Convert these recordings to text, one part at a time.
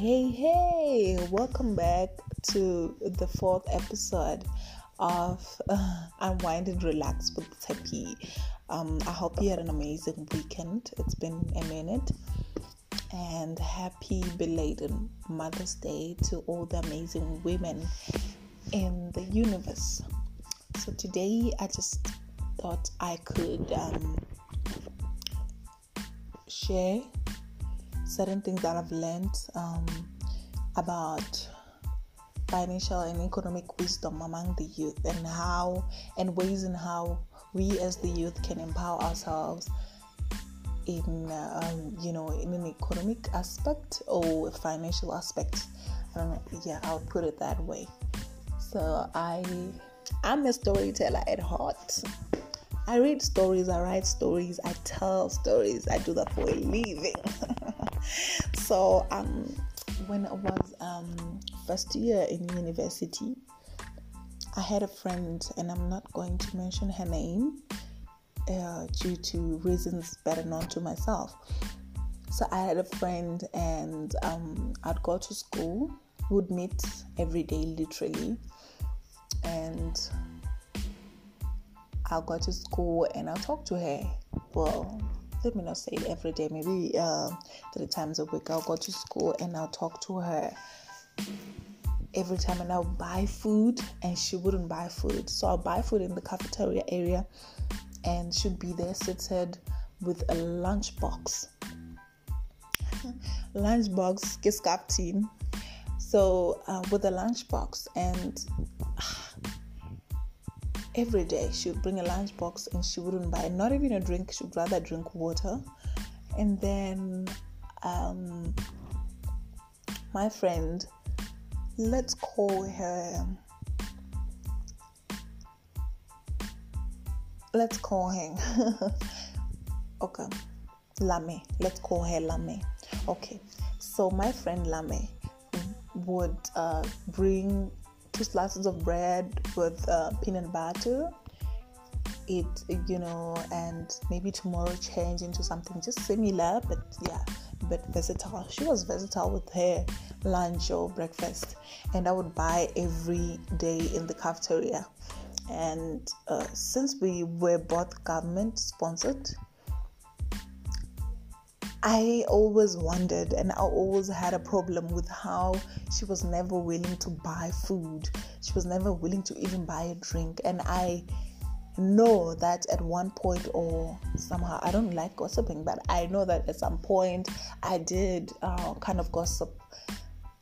Hey, hey, welcome back to the fourth episode of uh, Unwind and Relax with Tepi. Um, I hope you had an amazing weekend. It's been a minute. And happy belated Mother's Day to all the amazing women in the universe. So, today I just thought I could um, share certain things that I've learned um, about financial and economic wisdom among the youth and how and ways in how we as the youth can empower ourselves in um, you know in an economic aspect or financial aspect. I don't know yeah I'll put it that way. So I I'm a storyteller at heart. I read stories I write stories I tell stories I do that for a living so um, when I was um, first year in university, I had a friend, and I'm not going to mention her name uh, due to reasons better known to myself. So I had a friend, and um, I'd go to school, would meet every day, literally, and I'll go to school and I'll talk to her. Well, let me not say it every day, maybe uh, three times a week. I'll go to school and I'll talk to her every time and I'll buy food and she wouldn't buy food. So I'll buy food in the cafeteria area and she'd be there seated with a lunchbox. lunchbox, kiss captain. So uh, with a lunchbox and every day she would bring a lunchbox and she wouldn't buy not even a drink she'd rather drink water. And then um, my friend let's call her let's call her okay lame let's call her lame okay. So my friend lame would uh, bring two slices of bread with uh, peanut butter. It you know and maybe tomorrow change into something just similar but yeah. But versatile. She was versatile with her lunch or breakfast. And i would buy every day in the cafeteria. And uh, since we were both government sponsored I always wondered and I always had a problem with how she was never willing to buy food. She was never willing to even buy a drink. And I know that at one point or somehow, I don't like gossiping, but I know that at some point I did uh, kind of gossip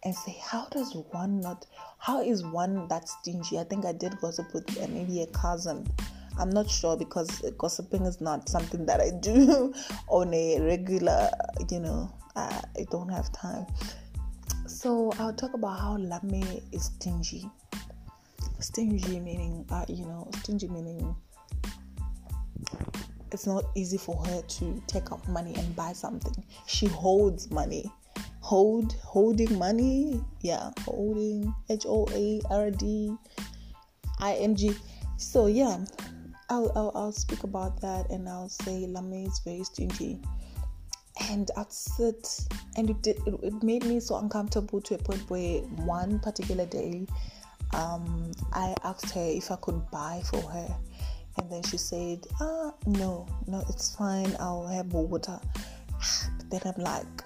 and say, how does one not, how is one that stingy? I think I did gossip with maybe a cousin I'm not sure because gossiping is not something that I do on a regular, you know, I, don't have time. So I'll talk about how Lame is stingy. Stingy meaning, uh, you know, stingy meaning it's not easy for her to take out money and buy something. She holds money. Hold, holding money. Yeah, holding. H O A R D I N G. So yeah, I'll, I'll, I'll speak about that and I'll say Lame is very stingy. And I'd and it, did, it, it made me so uncomfortable to a point where one particular day, um, I asked her if I could buy for her. And then she said, ah, no, no, it's fine. I'll have water. But then I'm like,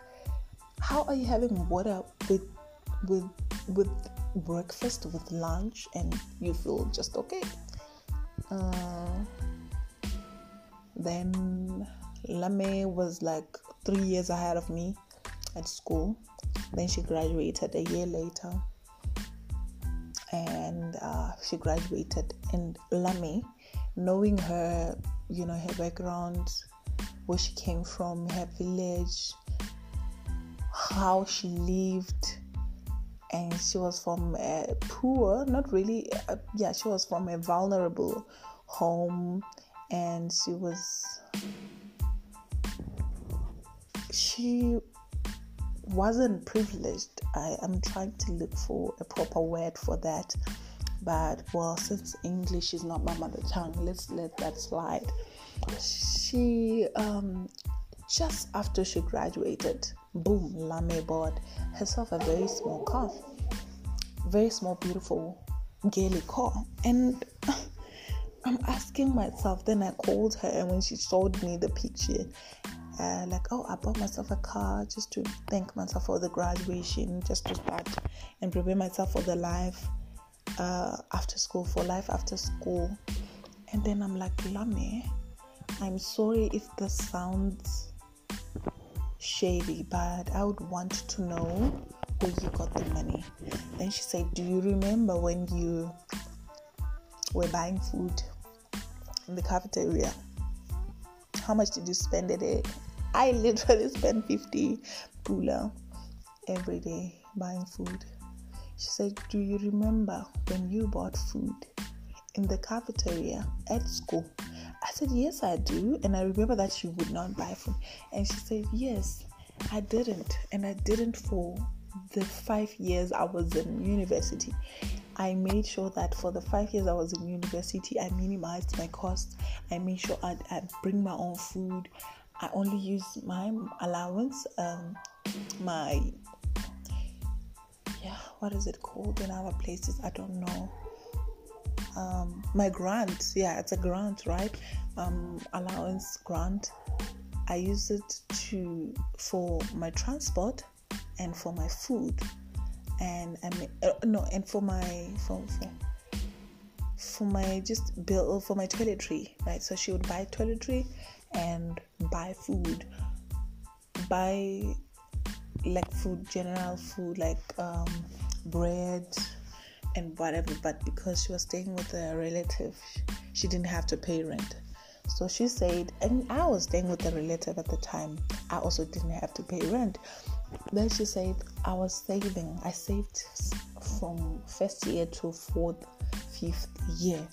how are you having water with, with, with breakfast, with lunch, and you feel just okay? Uh, then Lame was like three years ahead of me at school. Then she graduated a year later, and uh, she graduated. And Lame, knowing her, you know, her background, where she came from, her village, how she lived, and she was from a poor, not really, uh, yeah, she was from a vulnerable home, and she was, she wasn't privileged. I am trying to look for a proper word for that, but well, since English is not my mother tongue, let's let that slide. She um, just after she graduated, boom, Lame bought herself a very small car. Very small, beautiful, gaily car. And I'm asking myself, then I called her, and when she showed me the picture, uh, like, oh, I bought myself a car just to thank myself for the graduation, just to start and prepare myself for the life uh, after school, for life after school. And then I'm like, Lame, I'm sorry if this sounds shady, but I would want to know where you got the money. Then she said, Do you remember when you were buying food in the cafeteria? How much did you spend a day? I literally spend 50 pula every day buying food. She said, Do you remember when you bought food in the cafeteria at school? I said, Yes, I do. And I remember that she would not buy food. And she said, Yes, I didn't. And I didn't for the five years I was in university. I made sure that for the five years I was in university, I minimized my costs. I made sure I'd, I'd bring my own food. I only use my allowance, um, my yeah, what is it called in our places? I don't know. Um, my grant, yeah, it's a grant, right? Um, allowance grant. I use it to for my transport and for my food, and I mean, uh, no, and for my for, for for my just bill for my toiletry, right? So she would buy toiletry and buy food, buy like food, general food like um, bread and whatever. But because she was staying with a relative, she didn't have to pay rent. So she said, and I was staying with a relative at the time. I also didn't have to pay rent. Then she said, I was saving. I saved from first year to fourth, fifth year.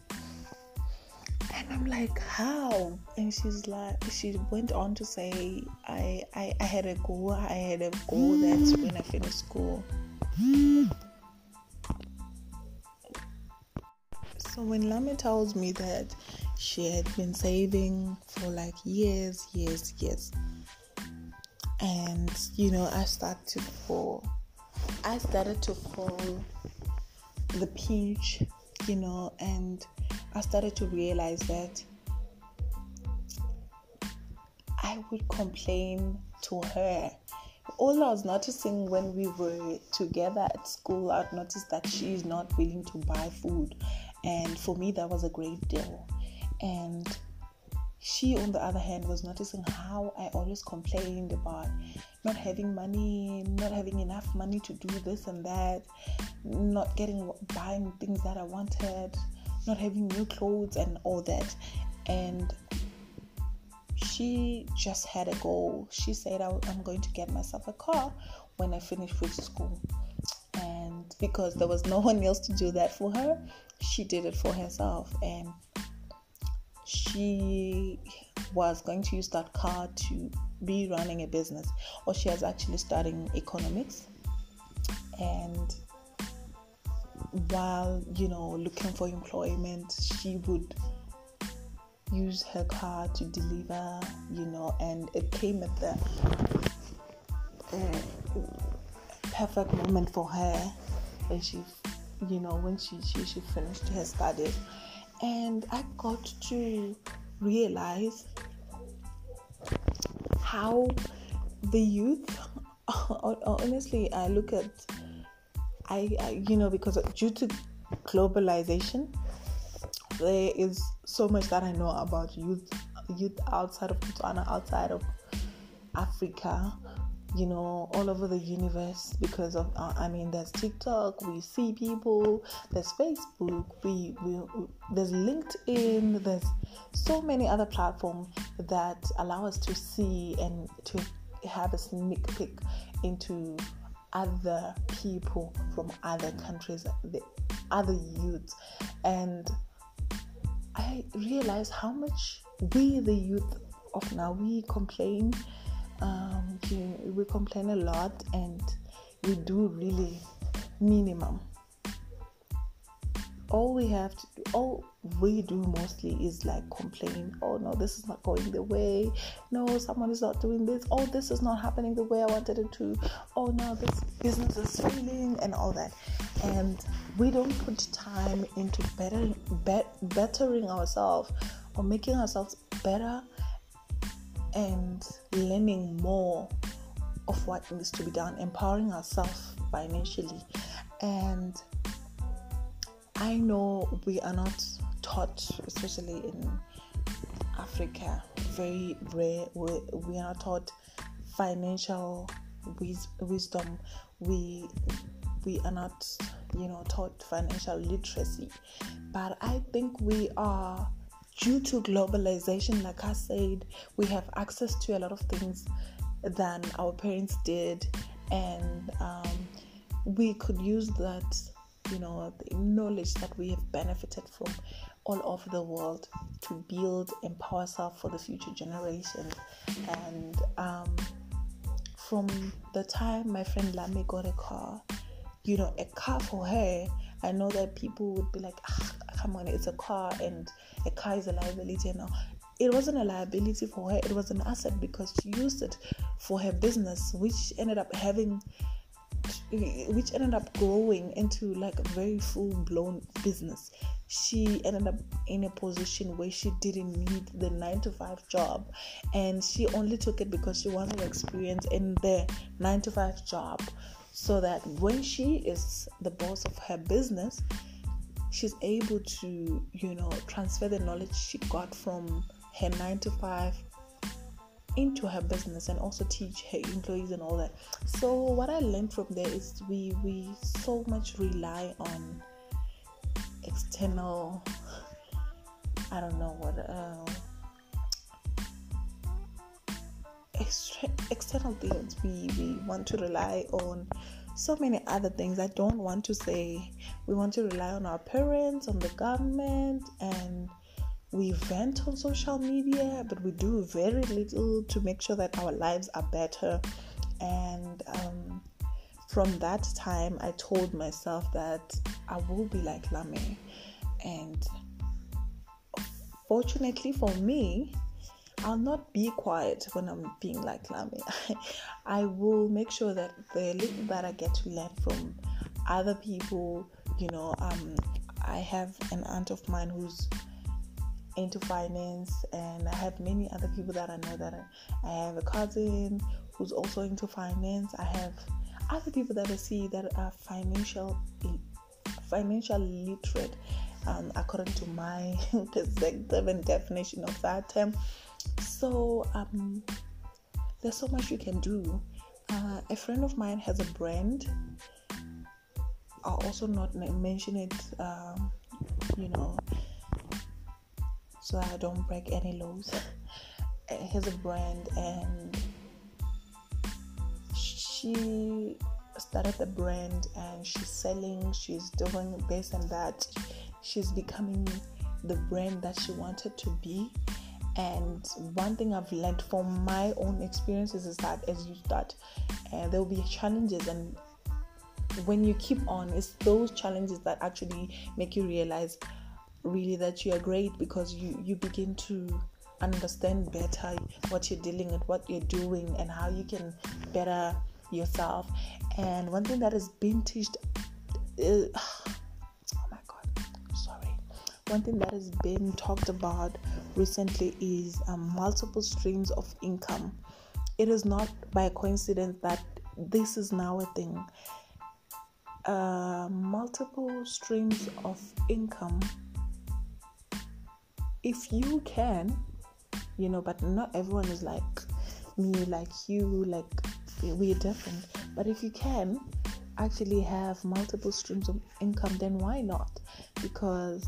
And I'm like, how? And she's like, she went on to say, I, I, I had a goal. I had a goal that mm. when I finished school. So when Lama tells me that she had been saving for like years, years, years, and you know, I started to fall. I started to fall the pinch, you know, and I started to realize that I would complain to her. All I was noticing when we were together at school, I'd noticed that she's not willing to buy food. And for me, that was a great deal. And she, on the other hand, was noticing how I always complained about not having money, not having enough money to do this and that, not getting buying things that I wanted, not having new clothes and all that. And she just had a goal. She said, I'm going to get myself a car when I finish with school. Because there was no one else to do that for her, she did it for herself. And she was going to use that car to be running a business, or she was actually studying economics. And while you know looking for employment she would use her car to deliver you know and it came at the uh, perfect moment for her when she you know when she, she she finished her studies. And i got to realize how the youth honestly i look at I, I you know because due to globalization there is so much that I know about youth youth outside of Botswana outside of Africa you know all over the universe because of uh, I mean there's TikTok we see people there's Facebook we, we there's LinkedIn there's so many other platforms that allow us to see and to have a sneak peek into other people from other countries, the other youths, and I realize how much we, the youth of now, we complain. Um, we complain a lot, and we do really minimum. All we have to do, all we do mostly is like complain oh no this is not going the way. No someone is not doing this. Oh this is not happening the way i wanted it to. Oh no this business is failing and all that. And we don't put time into better be- bettering ourselves or making ourselves better and learning more of what needs to be done empowering ourselves financially and I know we are not taught, especially in Africa, very rare. We, we are not taught financial wisdom. We we are not, you know, taught financial literacy. But I think we are due to globalization, like I said, we have access to a lot of things than our parents did, and um, we could use that you know the knowledge that we have benefited from all over the world to build empower ourselves for the future generations. And um, from the time my friend Lami got a car you know a car for her I know that people would be like ah, come on it's a car and a car is a liability all it wasn't a liability for her it was an asset because she used it for her business which ended up having which ended up growing into like a very full blown business. She ended up in a position where she didn't need the nine to five job, and she only took it because she wanted experience in the nine to five job, so that when she is the boss of her business, she's able to, you know, transfer the knowledge she got from her nine to five into her business and also teach her employees and all that. So what I learned from there is we we so much rely on external I don't know what uh, extra, external things we we want to rely on so many other things I don't want to say we want to rely on our parents on the government and we vent on social media, but we do very little to make sure that our lives are better. And um, from that time, I told myself that I will be like Lame. And fortunately for me, I'll not be quiet when I'm being like Lame. I will make sure that the little that I get to learn from other people, you know, um, I have an aunt of mine who's into finance, and I have many other people that I know that I, I have a cousin who's also into finance. I have other people that I see that are financial financial literate um, according to my perspective and definition of that term. So um, there's so much you can do. Uh, a friend of mine has a brand. I'll also not mention it. Um, you know, so I don't break any laws. Has a brand, and she started the brand and she's selling, she's doing this and that. She's becoming the brand that she wanted to be. And one thing I've learned from my own experiences is that as you start, uh, there will be challenges, and when you keep on, it's those challenges that actually make you realize really that you are great because you you begin to understand better what you're dealing with what you're doing and how you can better yourself. And one thing that has been teached uh, one thing that has been talked about recently is um, multiple streams of income it is not by coincidence that this is now a thing uh, multiple streams of income if you can, you know, but not everyone is like me, like you, like we're different. But if you can actually have multiple streams of income, then why not? Because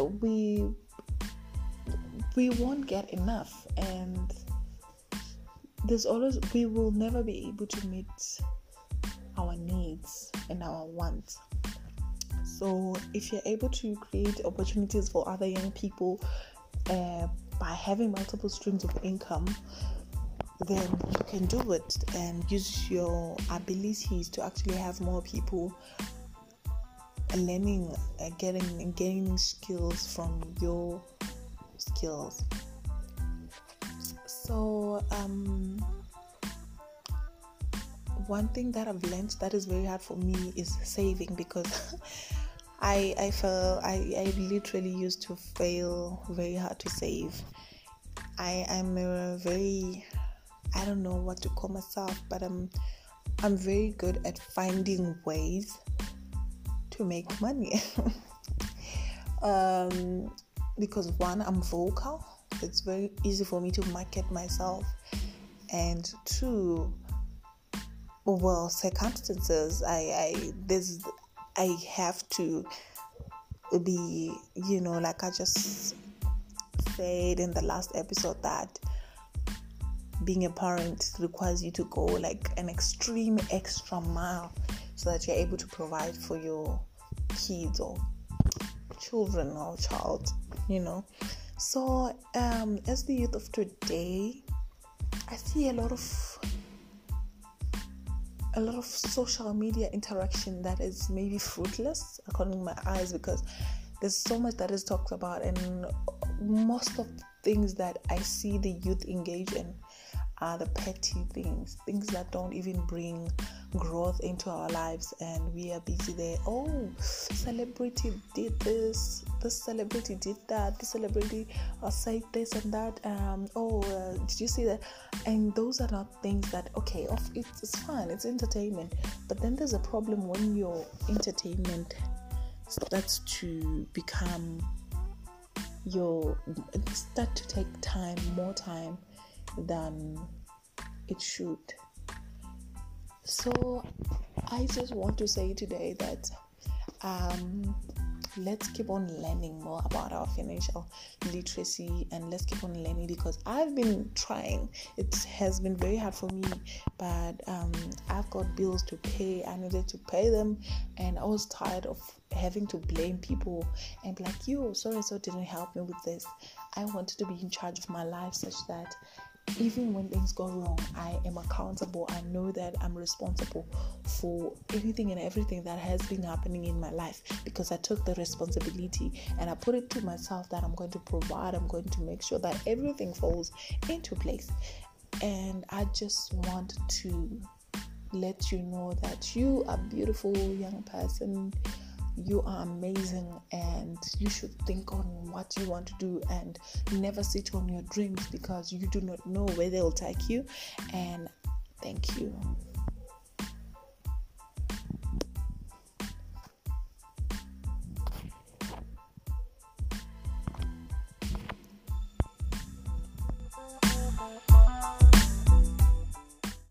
we we won't get enough. And there's always we will never be able to meet our needs and our wants. So, if you're able to create opportunities for other young people uh, by having multiple streams of income, then you can do it and use your abilities to actually have more people learning, uh, getting gaining skills from your skills. So um, one thing that I've learned that is very hard for me is saving because I I feel I, I literally used to fail very hard to save. I am a very I don't know what to call myself, but I'm I'm very good at finding ways to make money. um, because one, I'm vocal. It's very easy for me to market myself, and two, well, circumstances. I, I there's I have to be, you know, like I just said in the last episode that being a parent requires you to go like an extreme extra mile so that you're able to provide for your kids or children or child you know. So um as the youth of today i see a lot of a lot of social media interaction that is maybe fruitless according to my eyes because there's so much that is talked about and most of things that i see the youth engage in are the petty things, things that don't even bring growth into our lives, and we are busy there. Oh, celebrity did this, this celebrity did that, this celebrity uh, said this and that. Um, oh, uh, did you see that? And those are not things that okay, it's, it's fun, it's entertainment, but then there's a problem when your entertainment starts to become your start to take time, more time than it should. So, I just want to say today that um, let's keep on learning more about our financial literacy and let's keep on learning because I've been trying. It has been very hard for me, but um, I've got bills to pay. I needed to pay them, and I was tired of having to blame people and be like, "You, sorry, so didn't help me with this." I wanted to be in charge of my life such that even when things go wrong, I am accountable. I know that I'm responsible for anything and everything that has been happening in my life because I took the responsibility and I put it to myself that I'm going to provide, I'm going to make sure that everything falls into place. And I just want to let you know that you are beautiful young person you are amazing and you should think on what you want to do and never sit on your dreams because you do not know where they'll take you. And thank you